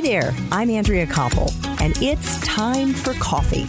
Hi there, I'm Andrea Koppel, and it's time for coffee.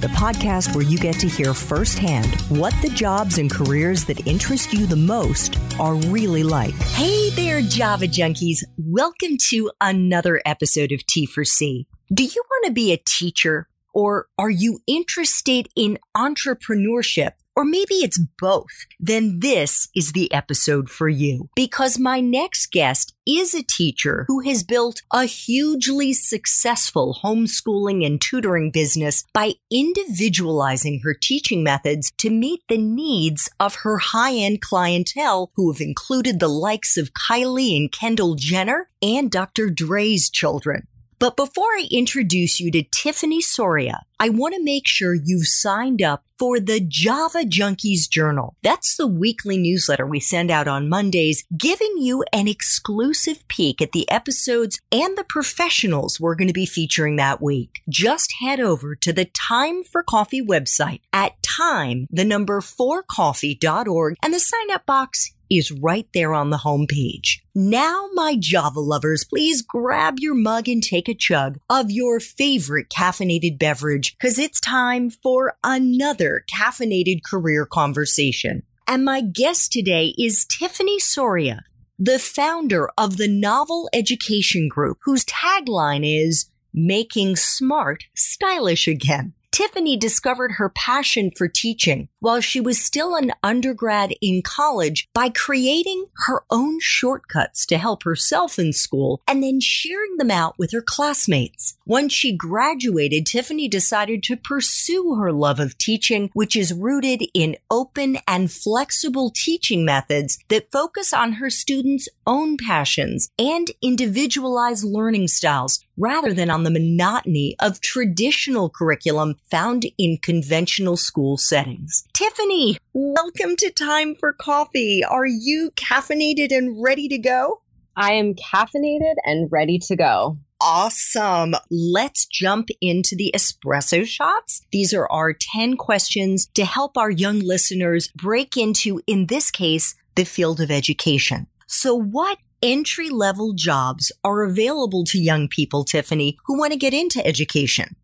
The podcast where you get to hear firsthand what the jobs and careers that interest you the most are really like. Hey there, Java junkies. Welcome to another episode of T for C. Do you want to be a teacher or are you interested in entrepreneurship? Or maybe it's both. Then this is the episode for you because my next guest is a teacher who has built a hugely successful homeschooling and tutoring business by individualizing her teaching methods to meet the needs of her high end clientele who have included the likes of Kylie and Kendall Jenner and Dr. Dre's children. But before I introduce you to Tiffany Sorya, I want to make sure you've signed up for the Java Junkies Journal. That's the weekly newsletter we send out on Mondays, giving you an exclusive peek at the episodes and the professionals we're going to be featuring that week. Just head over to the Time for Coffee website at time, the number 4coffee.org, and the sign up box is right there on the homepage. Now, my Java lovers, please grab your mug and take a chug of your favorite caffeinated beverage because it's time for another caffeinated career conversation. And my guest today is Tiffany Sorya, the founder of the Novel Education Group, whose tagline is making smart stylish again. Tiffany discovered her passion for teaching while she was still an undergrad in college by creating her own shortcuts to help herself in school and then sharing them out with her classmates. Once she graduated, Tiffany decided to pursue her love of teaching, which is rooted in open and flexible teaching methods that focus on her students' own passions and individualized learning styles rather than on the monotony of traditional curriculum found in conventional school settings. Tiffany, welcome to Time for Coffee. Are you caffeinated and ready to go? I am caffeinated and ready to go. Awesome. Let's jump into the espresso shots. These are our 10 questions to help our young listeners break into, in this case, the field of education. So what entry level jobs are available to young people, Tiffany, who want to get into education?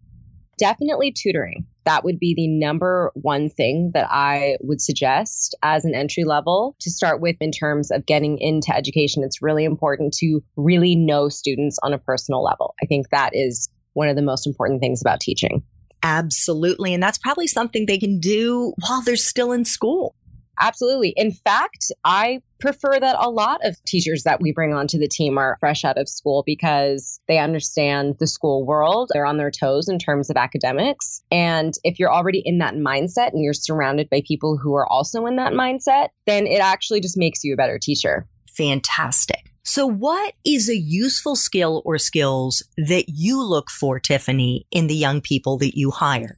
Definitely tutoring. That would be the number one thing that I would suggest as an entry level to start with in terms of getting into education. It's really important to really know students on a personal level. I think that is one of the most important things about teaching. Absolutely. And that's probably something they can do while they're still in school. Absolutely. In fact, I prefer that a lot of teachers that we bring onto the team are fresh out of school because they understand the school world. They're on their toes in terms of academics. And if you're already in that mindset and you're surrounded by people who are also in that mindset, then it actually just makes you a better teacher. Fantastic. So, what is a useful skill or skills that you look for, Tiffany, in the young people that you hire?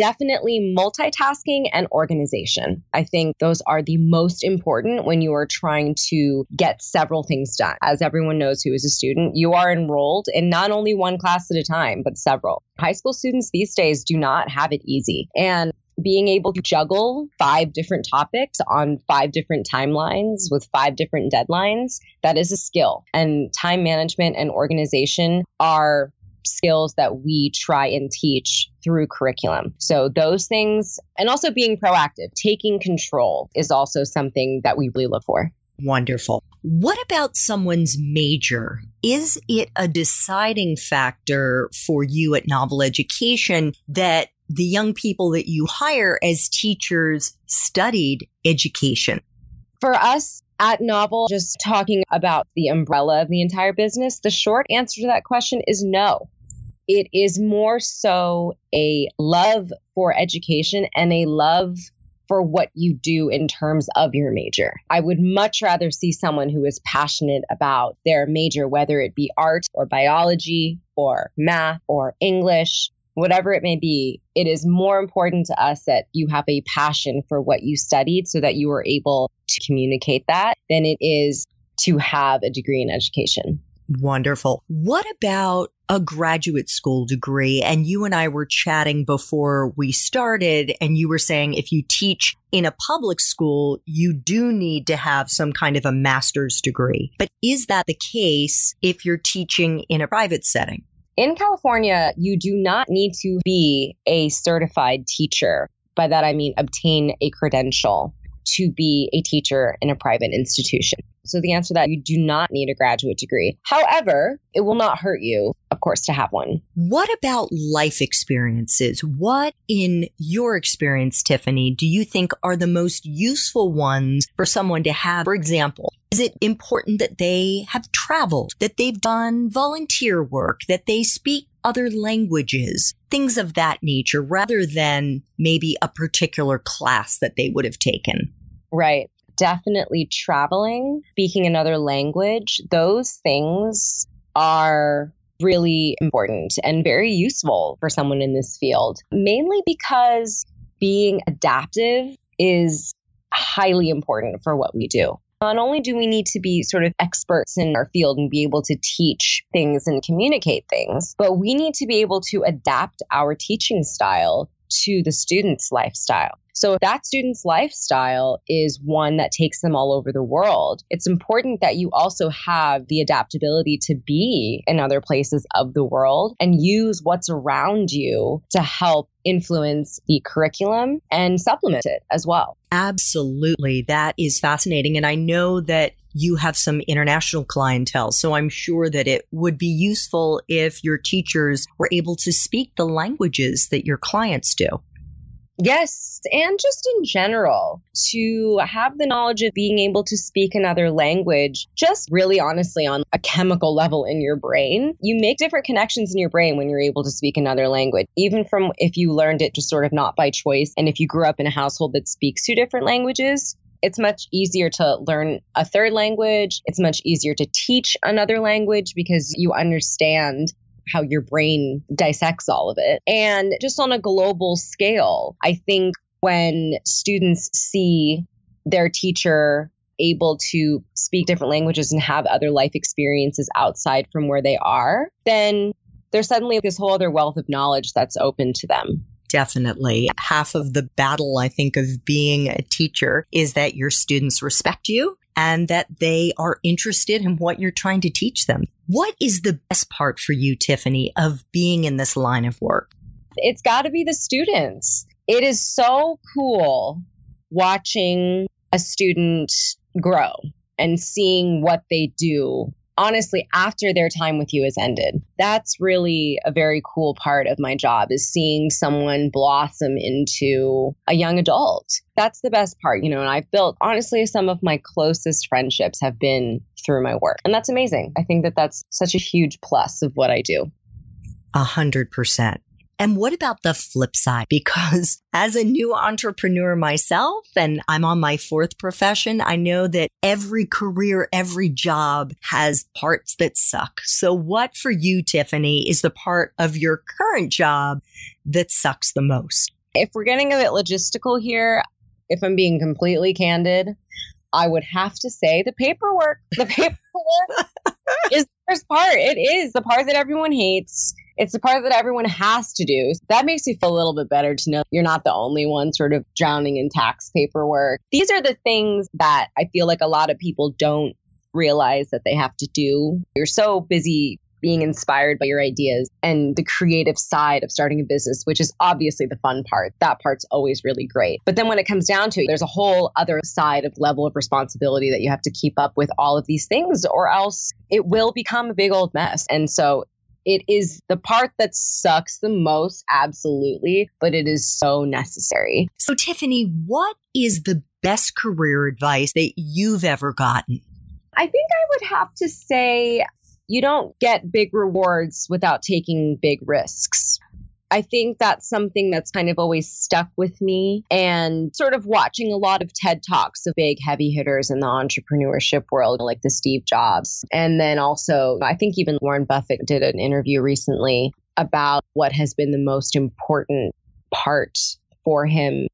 Definitely multitasking and organization. I think those are the most important when you are trying to get several things done. As everyone knows who is a student, you are enrolled in not only one class at a time, but several. High school students these days do not have it easy. And being able to juggle five different topics on five different timelines with five different deadlines, that is a skill. And time management and organization are skills that we try and teach through curriculum. So those things, and also being proactive, taking control is also something that we really look for. Wonderful. What about someone's major? Is it a deciding factor for you at Novel Education that the young people that you hire as teachers studied education? For us, at Novel, just talking about the umbrella of the entire business, the short answer to that question is no. It is more so a love for education and a love for what you do in terms of your major. I would much rather see someone who is passionate about their major, whether it be art or biology or math or English, whatever it may be. It is more important to us that you have a passion for what you studied so that you are able to communicate that than it is to have a degree in education. Wonderful. What about a graduate school degree. And you and I were chatting before we started, and you were saying if you teach in a public school, you do need to have some kind of a master's degree. But is that the case if you're teaching in a private setting? In California, you do not need to be a certified teacher. By that, I mean obtain a credential to be a teacher in a private institution. So the answer to that, you do not need a graduate degree. However, it will not hurt you, of course, to have one. What about life experiences? What in your experience, Tiffany, do you think are the most useful ones for someone to have? For example, is it important that they have traveled, that they've done volunteer work, that they speak other languages, things of that nature, rather than maybe a particular class that they would have taken? Right. Definitely traveling, speaking another language, those things are really important and very useful for someone in this field, mainly because being adaptive is highly important for what we do. Not only do we need to be sort of experts in our field and be able to teach things and communicate things, but we need to be able to adapt our teaching style to the student's lifestyle. So if that student's lifestyle is one that takes them all over the world, it's important that you also have the adaptability to be in other places of the world and use what's around you to help influence the curriculum and supplement it as well. Absolutely. That is fascinating. And I know that you have some international clientele. So I'm sure that it would be useful if your teachers were able to speak the languages that your clients do. Yes, and just in general, to have the knowledge of being able to speak another language, just really honestly on a chemical level in your brain, you make different connections in your brain when you're able to speak another language, even from if you learned it just sort of not by choice. And if you grew up in a household that speaks two different languages, it's much easier to learn a third language. It's much easier to teach another language because you understand how your brain dissects all of it. And just on a global scale, I think when students see their teacher able to speak different languages and have other life experiences outside from where they are, then there's suddenly this whole other wealth of knowledge that's open to them. Definitely. Half of the battle, I think, of being a teacher is that your students respect you and that they are interested in what you're trying to teach them. What is the best part for you, Tiffany, of being in this line of work? It's got to be the students. It is so cool watching a student grow and seeing what they do honestly after their time with you has ended. That's really a very cool part of my job is seeing someone blossom into a young adult. That's the best part, you know, and I've built honestly some of my closest friendships have been through my work. And that's amazing. I think that that's such a huge plus of what I do. A hundred percent. And what about the flip side? Because as a new entrepreneur myself, and I'm on my fourth profession, I know that every career, every job has parts that suck. So what for you, Tiffany, is the part of your current job that sucks the most? If we're getting a bit logistical here, if I'm being completely candid, I would have to say the paperwork. The paperwork is the first part. It is the part that everyone hates it's the part that everyone has to do. That makes you feel a little bit better to know you're not the only one sort of drowning in tax paperwork. These are the things that I feel like a lot of people don't realize that they have to do. You're so busy being inspired by your ideas and the creative side of starting a business, which is obviously the fun part. That part's always really great. But then when it comes down to it, there's a whole other side of level of responsibility that you have to keep up with all of these things, or else it will become a big old mess. And so it is the part that sucks the most, absolutely, but it is so necessary. So, Tiffany, what is the best career advice that you've ever gotten? I think I would have to say you don't get big rewards without taking big risks. I think that's something that's kind of always stuck with me and sort of watching a lot of TED Talks of big heavy hitters in the entrepreneurship world, like the Steve Jobs. And then also, I think even Warren Buffett did an interview recently about what has been the most important part for him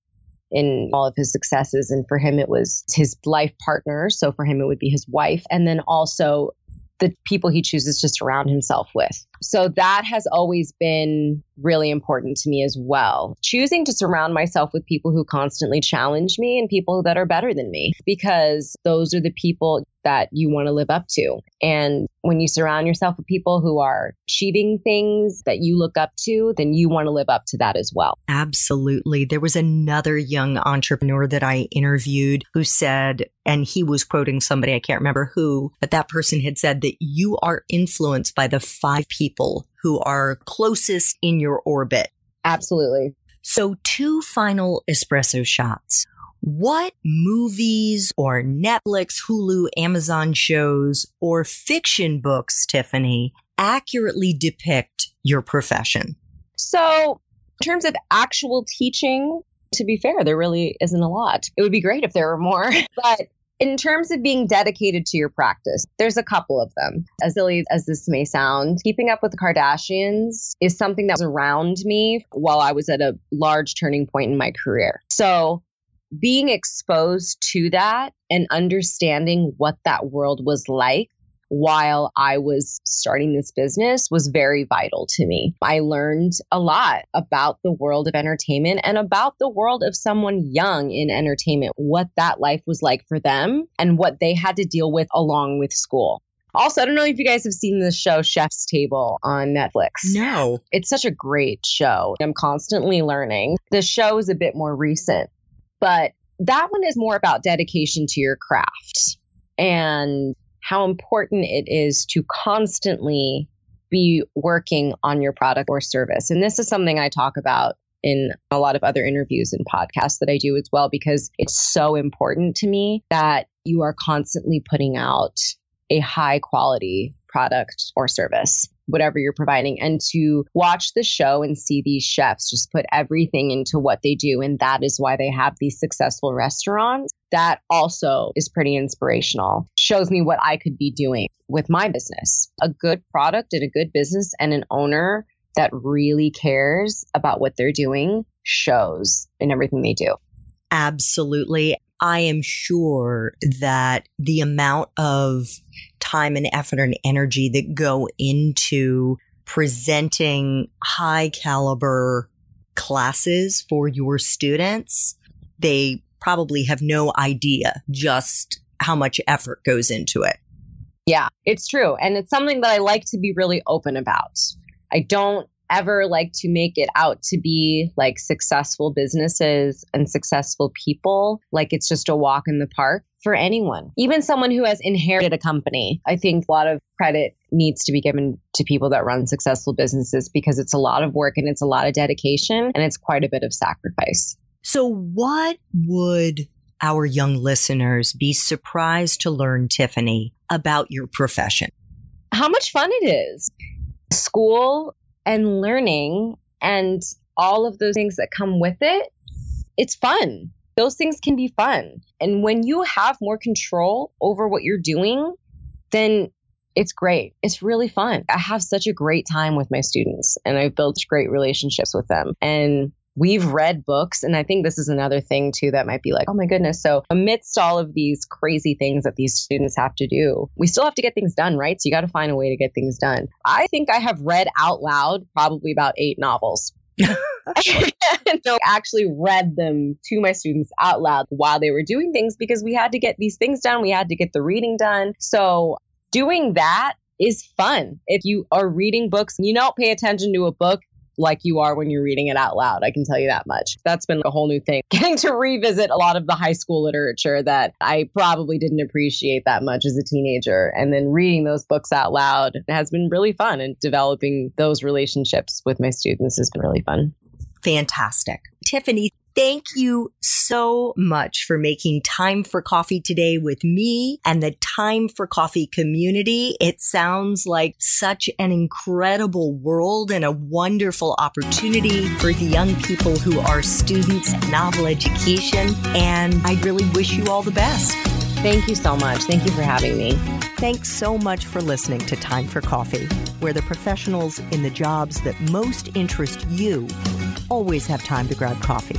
in all of his successes. And for him, it was his life partner. So for him, it would be his wife. And then also the people he chooses to surround himself with. So that has always been really important to me as well. Choosing to surround myself with people who constantly challenge me and people that are better than me because those are the people that you want to live up to. And when you surround yourself with people who are achieving things that you look up to, then you want to live up to that as well. Absolutely. There was another young entrepreneur that I interviewed who said, and he was quoting somebody, I can't remember who, but that person had said that you are influenced by the five people who are closest in your orbit. Absolutely. So, two final espresso shots. What movies or Netflix, Hulu, Amazon shows or fiction books, Tiffany, accurately depict your profession? So, in terms of actual teaching, to be fair, there really isn't a lot. It would be great if there were more, but in terms of being dedicated to your practice, there's a couple of them. As silly as this may sound, keeping up with the Kardashians is something that was around me while I was at a large turning point in my career. So being exposed to that and understanding what that world was like while I was starting this business was very vital to me. I learned a lot about the world of entertainment and about the world of someone young in entertainment, what that life was like for them and what they had to deal with along with school. Also, I don't know if you guys have seen the show Chef's Table on Netflix. No. It's such a great show. I'm constantly learning. The show is a bit more recent, but that one is more about dedication to your craft and how important it is to constantly be working on your product or service. And this is something I talk about in a lot of other interviews and podcasts that I do as well, because it's so important to me that you are constantly putting out a high quality product or service whatever you're providing and to watch the show and see these chefs just put everything into what they do and that is why they have these successful restaurants that also is pretty inspirational shows me what i could be doing with my business a good product and a good business and an owner that really cares about what they're doing shows in everything they do Absolutely. I am sure that the amount of time and effort and energy that go into presenting high caliber classes for your students, they probably have no idea just how much effort goes into it. Yeah, it's true. And it's something that I like to be really open about. I don't ever like to make it out to be like successful businesses and successful people like it's just a walk in the park for anyone, even someone who has inherited a company. I think a lot of credit needs to be given to people that run successful businesses because it's a lot of work and it's a lot of dedication and it's quite a bit of sacrifice. So, what would our young listeners be surprised to learn, Tiffany, about your profession? How much fun it is. School and learning and all of those things that come with it, it's fun. Those things can be fun. And when you have more control over what you're doing, then it's great. It's really fun. I have such a great time with my students and I've built great relationships with them. And we've read books and i think this is another thing too that might be like oh my goodness. So amidst all of these crazy things that these students have to do we still have to get things done right? So you got to find a way to get things done. I think i have read out loud probably about eight novels. So actually read them to my students out loud while they were doing things because we had to get these things done. We had to get the reading done. So doing that is fun. If you are reading books and you don't pay attention to a book, like you are when you're reading it out loud. I can tell you that much. That's been a whole new thing. Getting to revisit a lot of the high school literature that I probably didn't appreciate that much as a teenager. And then reading those books out loud has been really fun. And developing those relationships with my students has been really fun. Fantastic. Tiffany, Thank you so much for making time for coffee today with me and the time for coffee community. It sounds like such an incredible world and a wonderful opportunity for the young people who are students at Novel Education. And I really wish you all the best. Thank you so much. Thank you for having me. Thanks so much for listening to Time for Coffee, where the professionals in the jobs that most interest you always have time to grab coffee